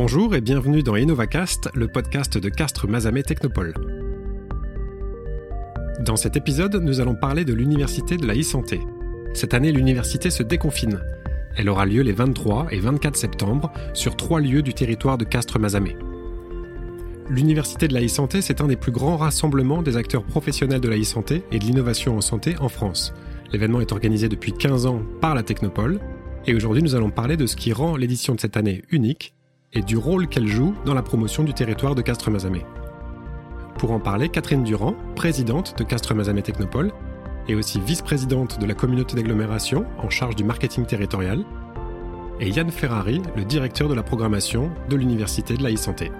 Bonjour et bienvenue dans InnovaCast, le podcast de Castres Mazamet Technopole. Dans cet épisode, nous allons parler de l'Université de la e-santé. Cette année, l'université se déconfine. Elle aura lieu les 23 et 24 septembre sur trois lieux du territoire de Castres Mazamet. L'Université de la e-santé, c'est un des plus grands rassemblements des acteurs professionnels de la e-santé et de l'innovation en santé en France. L'événement est organisé depuis 15 ans par la Technopole et aujourd'hui nous allons parler de ce qui rend l'édition de cette année unique et du rôle qu'elle joue dans la promotion du territoire de Castres-Mazamet. Pour en parler, Catherine Durand, présidente de Castres-Mazamet Technopole et aussi vice-présidente de la communauté d'agglomération en charge du marketing territorial, et Yann Ferrari, le directeur de la programmation de l'Université de la e-santé.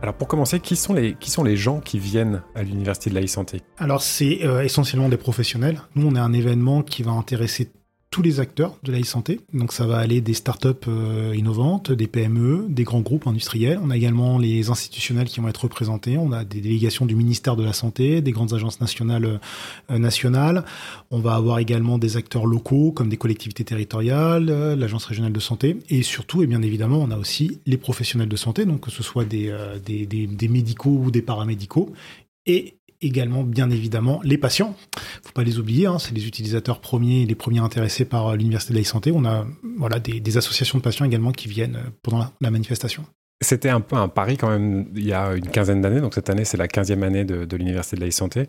Alors pour commencer, qui sont les, qui sont les gens qui viennent à l'Université de la e-santé Alors c'est euh, essentiellement des professionnels. Nous, on est un événement qui va intéresser tous les acteurs de la e-santé. Donc ça va aller des startups euh, innovantes, des PME, des grands groupes industriels. On a également les institutionnels qui vont être représentés. On a des délégations du ministère de la Santé, des grandes agences nationales euh, nationales. On va avoir également des acteurs locaux comme des collectivités territoriales, euh, l'agence régionale de santé. Et surtout, et bien évidemment, on a aussi les professionnels de santé, donc que ce soit des, des, des, des médicaux ou des paramédicaux. Et également bien évidemment les patients. Faut pas les oublier, hein, c'est les utilisateurs premiers, les premiers intéressés par euh, l'université de la santé. On a voilà des, associations de patients également qui viennent euh, pendant la, manifestation. C'était un peu un pari quand même il y a une quinzaine d'années, donc cette année c'est la quinzième année de, l'université de la santé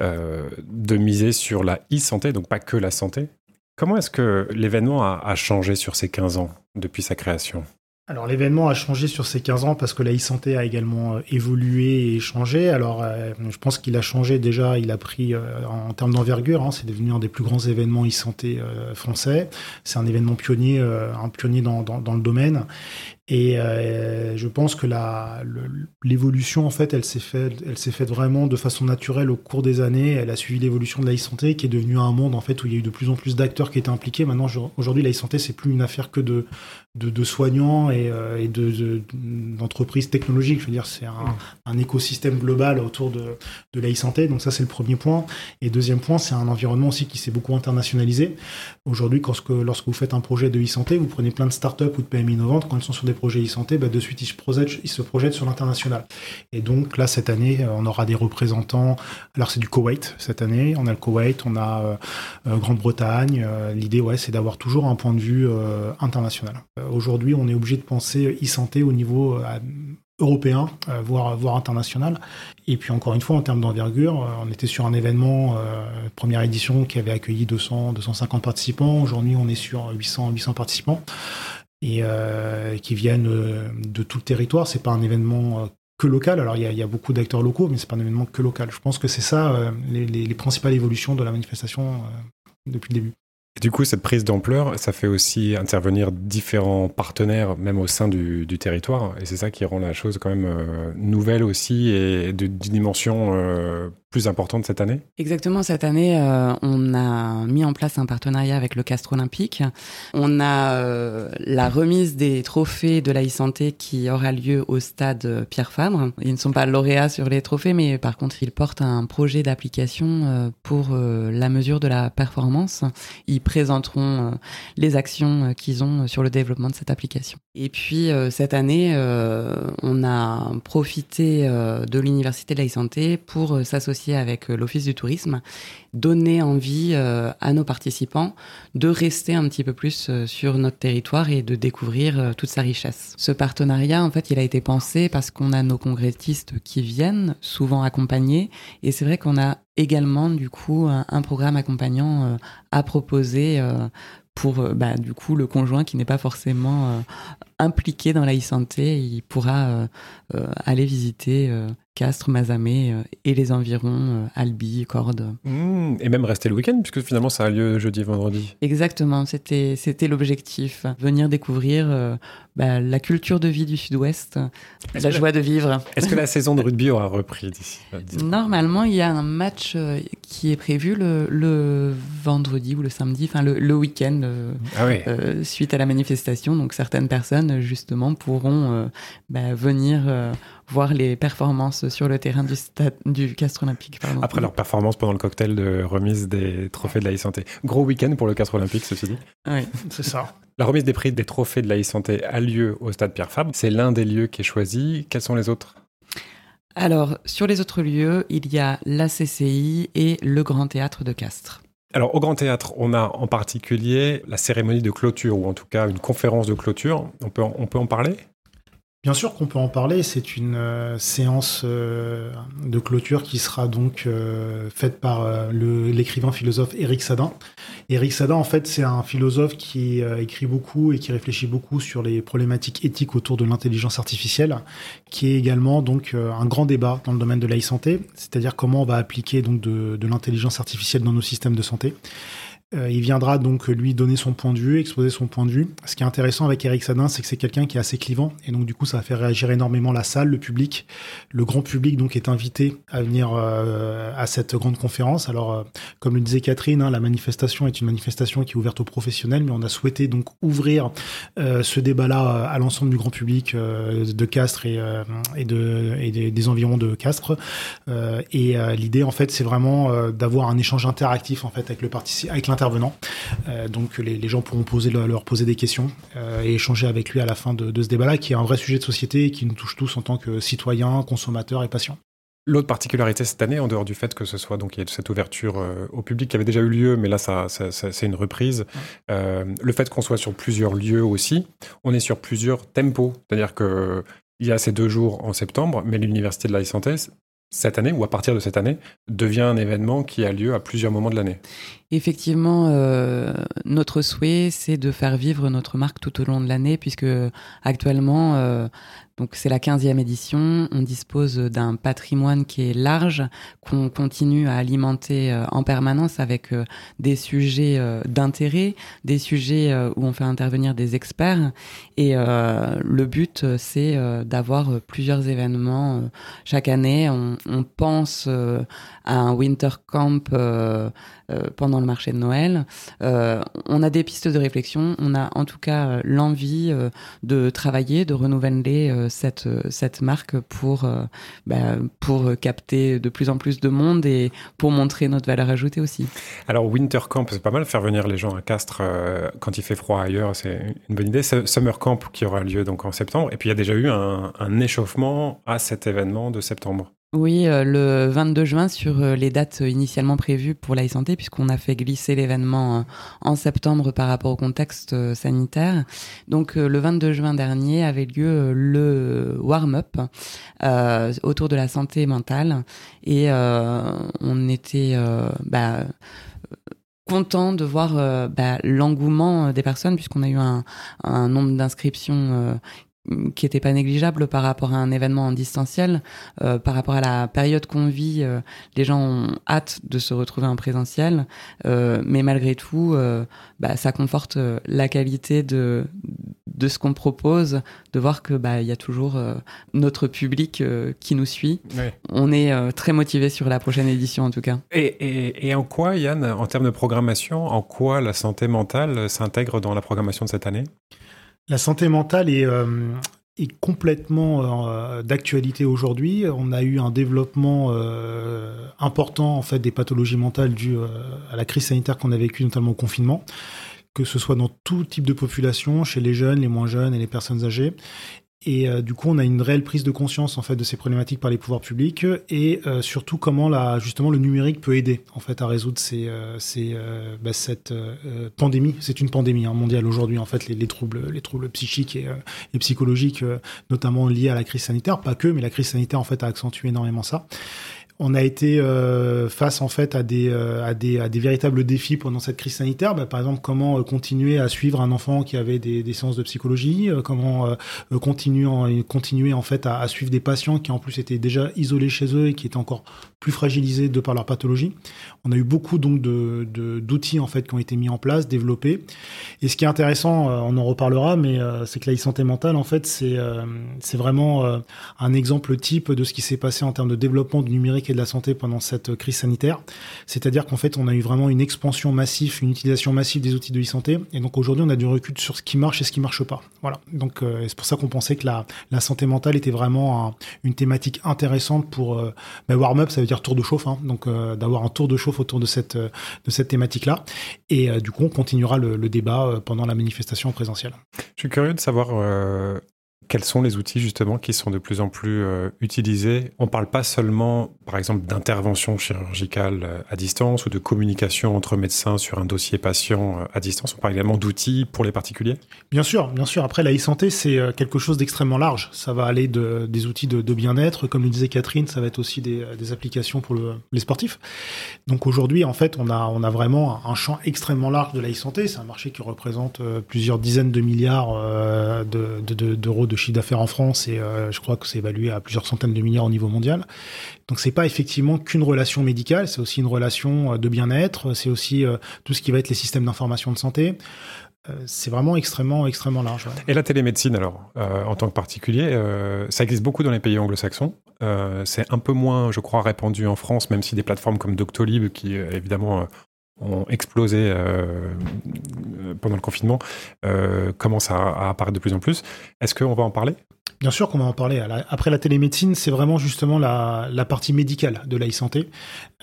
euh, de miser sur la e-santé, donc pas que la santé. Comment est-ce que l'événement a, a changé sur ces 15 ans depuis sa création? Alors l'événement a changé sur ces 15 ans parce que la e-santé a également euh, évolué et changé. Alors euh, je pense qu'il a changé déjà, il a pris euh, en termes d'envergure, hein, c'est devenu un des plus grands événements e-santé français. C'est un événement pionnier, un pionnier dans, le domaine. Et je pense que l'évolution, en fait, elle s'est faite, vraiment de façon naturelle au cours des années. Elle a suivi l'évolution de la santé qui est devenue un monde, en fait, où il y a eu de plus en plus d'acteurs qui étaient impliqués. Maintenant, aujourd'hui, la santé c'est plus une affaire que de, de, de soignants et, euh, et de, d'entreprises technologiques. Je veux dire, c'est un, mmh. un, écosystème global autour de, de la santé Donc ça, c'est le premier point. Et deuxième point, c'est un environnement aussi qui s'est beaucoup internationalisé. Aujourd'hui, lorsque, lorsque vous faites un projet de e-santé, vous prenez plein de startups ou de PME innovantes, quand elles sont sur des projets e-santé, bah, de suite, ils se, projettent, ils se projettent sur l'international. Et donc, là, cette année, euh, on aura des représentants. Alors, c'est du Koweït cette année. On a le Koweït, on a euh, euh, Grande-Bretagne. L'idée, ouais, c'est d'avoir toujours un point de vue international. Aujourd'hui, on est obligé de penser e-santé au niveau européen, voire, voire international. Et puis encore une fois, en termes d'envergure, on était sur un événement, première édition, qui avait accueilli 200, 250 participants. Aujourd'hui, on est sur 800, 800 participants et euh, qui viennent euh, de tout le territoire. C'est pas un événement euh, que local. Alors il y a, beaucoup d'acteurs locaux, mais c'est pas un événement que local. Je pense que c'est ça les, principales évolutions de la manifestation depuis le début. Du coup, cette prise d'ampleur, ça fait aussi intervenir différents partenaires, même au sein du, territoire. Et c'est ça qui rend la chose quand même nouvelle aussi et d'une dimension importante cette année? Exactement, cette année, euh, on a mis en place un partenariat avec le Castre Olympique. On a euh, la remise des trophées de la e-santé qui aura lieu au stade Pierre Fabre. Ils ne sont pas lauréats sur les trophées, mais par contre, ils portent un projet d'application euh, pour la mesure de la performance. Ils présenteront les actions qu'ils ont sur le développement de cette application. Et puis, cette année, on a profité de l'Université de la e-santé pour s'associer avec euh, l'Office du tourisme, donner envie euh, à nos participants de rester un petit peu plus euh, sur notre territoire et de découvrir toute sa richesse. Ce partenariat, en fait, il a été pensé parce qu'on a nos congressistes qui viennent, souvent accompagnés, et c'est vrai qu'on a également, du coup, un, programme accompagnant à proposer pour bah, du coup le conjoint qui n'est pas forcément impliqué dans la e-santé, il pourra aller visiter Castres, Mazamet euh, et les environs, euh, Albi, Cordes. Mmh, et même rester le week-end, puisque finalement ça a lieu jeudi et vendredi. Exactement, c'était, c'était l'objectif. Venir découvrir euh, bah, la culture de vie du Sud-Ouest, la joie de vivre. Est-ce que la saison de rugby aura repris d'ici Normalement, il y a un match qui est prévu le, vendredi ou le samedi, enfin le, week-end, ah suite à la manifestation. Donc certaines personnes justement pourront bah, venir voir les performances sur le terrain du stade du Castre Olympique. Après leur performance pendant le cocktail de remise des trophées de la e-santé. Gros week-end pour le Castre Olympique, ceci dit. Oui, c'est ça. La remise des prix des trophées de la e-santé a lieu au stade Pierre Fabre. C'est l'un des lieux qui est choisi. Quels sont les autres? Alors, sur les autres lieux, il y a la CCI et le Grand Théâtre de Castres. Alors, au Grand Théâtre, on a en particulier la cérémonie de clôture, ou en tout cas une conférence de clôture. On peut, on peut en parler? Bien sûr qu'on peut en parler. C'est une euh, séance euh, de clôture qui sera donc euh, faite par l'écrivain philosophe Éric Sadin. Éric Sadin, en fait, c'est un philosophe qui écrit beaucoup et qui réfléchit beaucoup sur les problématiques éthiques autour de l'intelligence artificielle, qui est également donc un grand débat dans le domaine de la santé cest c'est-à-dire comment on va appliquer donc de, de l'intelligence artificielle dans nos systèmes de santé. Euh, il viendra donc lui donner son point de vue, exposer son point de vue. Ce qui est intéressant avec Eric Sadin, c'est que c'est quelqu'un qui est assez clivant et donc du coup ça va faire réagir énormément la salle, le public. Le grand public donc est invité à venir euh, à cette grande conférence. Alors euh, comme le disait Catherine, hein, la manifestation est une manifestation qui est ouverte aux professionnels, mais on a souhaité donc ouvrir ce débat-là à l'ensemble du grand public de Castres et, et, de, et des, environs de Castres. et l'idée en fait c'est vraiment d'avoir un échange interactif en fait avec le avec intervenant. Euh, donc les, gens pourront poser, leur poser des questions euh, et échanger avec lui à la fin de, ce débat-là, qui est un vrai sujet de société et qui nous touche tous en tant que citoyens, consommateurs et patients. L'autre particularité cette année, en dehors du fait que ce soit donc il y a cette ouverture euh, au public qui avait déjà eu lieu, mais là ça, c'est une reprise. le fait qu'on soit sur plusieurs lieux aussi, on est sur plusieurs tempos, c'est-à-dire que il y a ces deux jours en septembre, mais l'université de la santé cette année ou à partir de cette année devient un événement qui a lieu à plusieurs moments de l'année. Effectivement, euh, notre souhait, c'est de faire vivre notre marque tout au long de l'année, puisque actuellement, euh, donc c'est la 15e édition, on dispose d'un patrimoine qui est large, qu'on continue à alimenter euh, en permanence avec des sujets d'intérêt, des sujets où on fait intervenir des experts. Et le but, c'est d'avoir plusieurs événements chaque année. On, on pense à un winter camp pendant marché de Noël. Euh, on a des pistes de réflexion, on a en tout cas euh, l'envie euh, de travailler, de renouveler cette, cette marque pour, bah, pour capter de plus en plus de monde et pour montrer notre valeur ajoutée aussi. Alors Winter Camp, c'est pas mal faire venir les gens à Castres quand il fait froid ailleurs, c'est une bonne idée. Summer Camp qui aura lieu donc en septembre, et puis il y a déjà eu un, un échauffement à cet événement de septembre. Oui, euh, le 22 juin sur euh, les dates initialement prévues pour la santé puisqu'on a fait glisser l'événement euh, en septembre par rapport au contexte sanitaire. Donc le 22 juin dernier avait lieu le warm-up autour de la santé mentale et on était bah, content de voir bah, l'engouement des personnes puisqu'on a eu un, un nombre d'inscriptions qui était pas négligeable par rapport à un événement en distanciel, euh, par rapport à la période qu'on vit, euh, les gens ont hâte de se retrouver en présentiel, euh, mais malgré tout, bah, ça conforte la qualité de de ce qu'on propose, de voir que bah il y a toujours notre public qui nous suit. On est très motivé sur la prochaine édition en tout cas. Et, et, et en quoi, Yann, en termes de programmation, en quoi la santé mentale s'intègre dans la programmation de cette année? La santé mentale est, euh, complètement euh, d'actualité aujourd'hui. On a eu un développement euh, important en fait des pathologies mentales dues à la crise sanitaire qu'on a vécue, notamment au confinement que ce soit dans tout type de population, chez les jeunes, les moins jeunes et les personnes âgées. Et euh, du coup, on a une réelle prise de conscience en fait de ces problématiques par les pouvoirs publics et euh, surtout comment la, justement le numérique peut aider en fait à résoudre ces, euh, ces, bah, cette pandémie. C'est une pandémie hein, mondiale aujourd'hui en fait les, les, troubles, les troubles psychiques et, et psychologiques, notamment liés à la crise sanitaire, pas que, mais la crise sanitaire en fait a accentué énormément ça. On a été euh, face en fait à des, euh, à des, à des véritables défis pendant cette crise sanitaire. Bah, par exemple, comment euh, continuer à suivre un enfant qui avait des, des séances de psychologie, comment continuer, continuer en fait à, suivre des patients qui en plus étaient déjà isolés chez eux et qui étaient encore plus fragilisés de par leur pathologie. On a eu beaucoup donc de d'outils en fait qui ont été mis en place, développés. Et ce qui est intéressant, euh, on en reparlera, mais euh, c'est que la santé mentale en fait c'est euh, c'est vraiment un exemple type de ce qui s'est passé en termes de développement du numérique et de la santé pendant cette crise sanitaire. C'est-à-dire qu'en fait on a eu vraiment une expansion massive, une utilisation massive des outils de e-santé. Et donc aujourd'hui on a du recul sur ce qui marche et ce qui marche pas. Voilà. Donc c'est pour ça qu'on pensait que la la santé mentale était vraiment une thématique intéressante pour bah, warm up, ça veut dire tour de chauffe, hein. donc d'avoir un tour de chauffe autour de cette, de cette thématique-là. Et euh, du coup, on continuera le, le débat euh, pendant la manifestation présentielle. Je suis curieux de savoir euh, quels sont les outils justement qui sont de plus en plus euh, utilisés? On ne parle pas seulement, par exemple, d'intervention chirurgicale euh, à distance ou de communication entre médecins sur un dossier patient euh, à distance. On parle également d'outils pour les particuliers Bien sûr, bien sûr. Après, la e-santé, c'est quelque chose d'extrêmement large. Ça va aller de, des outils de, bien-être, comme le disait Catherine, ça va être aussi des, applications pour le, les sportifs. Donc aujourd'hui, en fait, on a, vraiment un champ extrêmement large de la e-santé. C'est un marché qui représente plusieurs dizaines de milliards d'euros de, de, de, chiffre d'affaires en France et euh, je crois que c'est évalué à plusieurs centaines de milliards au niveau mondial. Donc c'est pas effectivement qu'une relation médicale, c'est aussi une relation euh, de bien-être, c'est aussi euh, tout ce qui va être les systèmes d'information de santé. c'est vraiment extrêmement extrêmement large. Et la télémédecine alors, en tant que particulier, ça existe beaucoup dans les pays anglo-saxons. c'est un peu moins, je crois, répandu en France, même si des plateformes comme Doctolib, qui évidemment ont explosé pendant le confinement, euh, commencent à, à, apparaître de plus en plus. Est-ce qu'on va en parler? Bien sûr qu'on va en parler. Après la télémédecine, c'est vraiment justement la, partie médicale de la e-santé.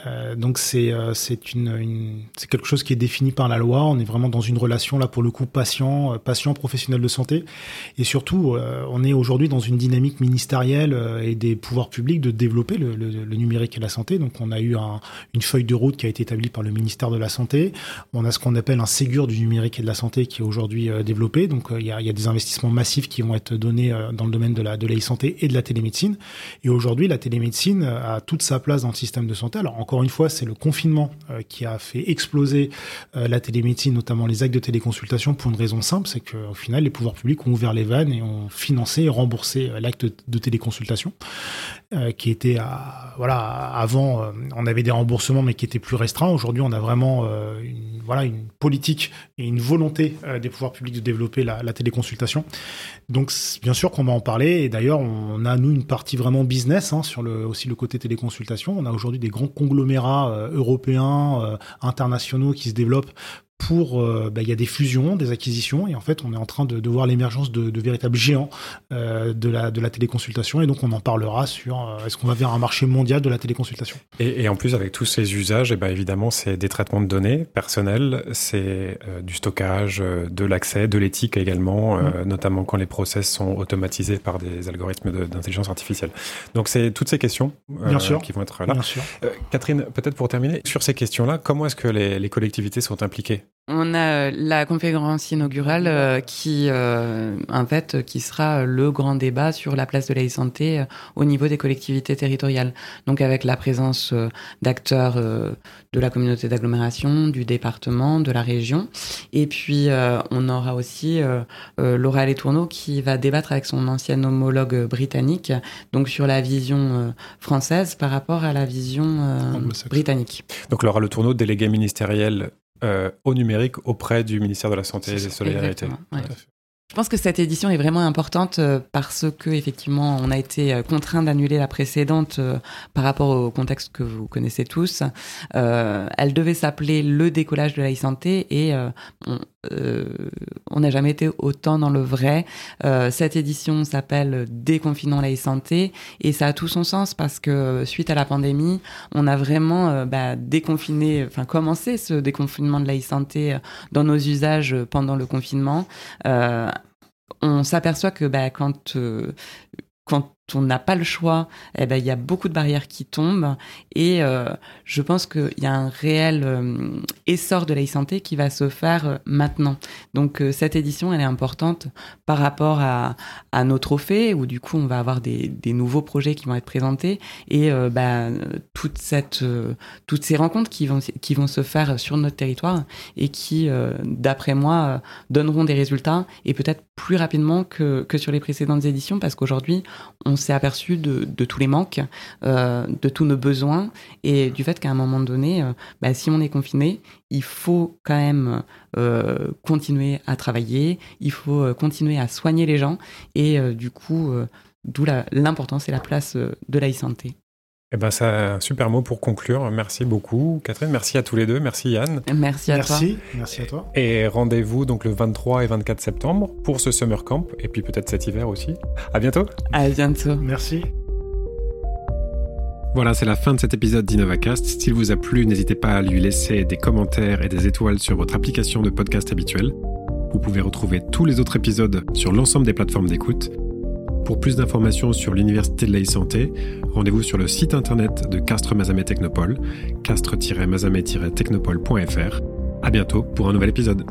Euh, donc c'est euh, c'est quelque chose qui est défini par la loi. On est vraiment dans une relation là pour le coup patient euh, patient professionnel de santé et surtout on est aujourd'hui dans une dynamique ministérielle et des pouvoirs publics de développer le, numérique et la santé. Donc on a eu un, une feuille de route qui a été établie par le ministère de la santé. On a ce qu'on appelle un Ségur du numérique et de la santé qui est aujourd'hui développé. Donc il y a, y a des investissements massifs qui vont être donnés dans le domaine de la de la e-santé et de la télémédecine. Et aujourd'hui la télémédecine a toute sa place dans le système de santé. Alors encore une fois, c'est le confinement euh, qui a fait exploser euh, la télémédecine, notamment les actes de téléconsultation, pour une raison simple, c'est qu'au final, les pouvoirs publics ont ouvert les vannes et ont financé et remboursé euh, l'acte de téléconsultation, qui était, voilà, avant, on avait des remboursements, mais qui étaient plus restreints. Aujourd'hui, on a vraiment une, voilà, une politique et une volonté des pouvoirs publics de développer la, la téléconsultation. Donc, bien sûr qu'on va en parler. Et d'ailleurs, on a, nous, une partie vraiment business hein, sur le, aussi le côté téléconsultation. On a aujourd'hui des grands conglomérats euh, européens, euh, internationaux qui se développent pour, euh, bah, il y a des fusions, des acquisitions, et en fait, on est en train de, de voir l'émergence de, de, véritables géants euh, de, la, de la téléconsultation, et donc on en parlera sur euh, est-ce qu'on va vers un marché mondial de la téléconsultation. Et, et en plus, avec tous ces usages, et eh ben évidemment, c'est des traitements de données personnels, c'est euh, du stockage, de l'accès, de l'éthique également, mmh. notamment quand les process sont automatisés par des algorithmes d'intelligence artificielle. Donc, c'est toutes ces questions Bien sûr. qui vont être là. Bien sûr. Catherine, peut-être pour terminer, sur ces questions-là, comment est-ce que les, les collectivités sont impliquées? On a euh, la conférence inaugurale euh, qui, euh, en fait, qui sera le grand débat sur la place de la santé au niveau des collectivités territoriales. Donc, avec la présence d'acteurs de la communauté d'agglomération, du département, de la région, et puis on aura aussi Laura Letourneau qui va débattre avec son ancien homologue britannique, donc sur la vision française par rapport à la vision britannique. Donc Laura Letourneau, déléguée ministérielle euh, au numérique auprès du ministère de la Santé et des Solidarités. Ouais. Je pense que cette édition est vraiment importante euh, parce que effectivement, on a été euh, contraint d'annuler la précédente par rapport au contexte que vous connaissez tous. Euh, elle devait s'appeler le décollage de la e-santé et on, on n'a jamais été autant dans le vrai. cette édition s'appelle Déconfinant la e-santé et ça a tout son sens parce que suite à la pandémie, on a vraiment bah, déconfiné, enfin commencé ce déconfinement de la e-santé dans nos usages pendant le confinement. Euh, on s'aperçoit que bah, quand euh, quand on n'a pas le choix, eh ben il y a beaucoup de barrières qui tombent et euh, je pense qu'il y a un réel euh, essor de la santé qui va se faire euh, maintenant. Donc cette édition, elle est importante par rapport à, nos trophées, où du coup on va avoir des, nouveaux projets qui vont être présentés et bah, toute cette, toutes ces rencontres qui vont, qui vont se faire sur notre territoire et qui, d'après moi, donneront des résultats et peut-être plus rapidement que, que sur les précédentes éditions parce qu'aujourd'hui, on s'est aperçu de, tous les manques, euh, de tous nos besoins et du fait qu'à un moment donné, euh, bah, si on est confiné, il faut quand même euh, continuer à travailler, il faut continuer à soigner les gens et du coup, d'où l'importance et la place de la e-santé. Eh ben, c'est un super mot pour conclure. Merci beaucoup, Catherine. Merci à tous les deux. Merci, Yann. Merci à merci. toi. Merci à toi. Et rendez-vous donc le 23 et 24 septembre pour ce Summer Camp et puis peut-être cet hiver aussi. À bientôt. À bientôt. Merci. Voilà, c'est la fin de cet épisode d'InnovaCast. S'il vous a plu, n'hésitez pas à lui laisser des commentaires et des étoiles sur votre application de podcast habituelle. Vous pouvez retrouver tous les autres épisodes sur l'ensemble des plateformes d'écoute pour plus d'informations sur l'Université de la e-santé, rendez-vous sur le site internet de Castres Mazamet Technopole, castres-mazamet-technopole.fr. À bientôt pour un nouvel épisode.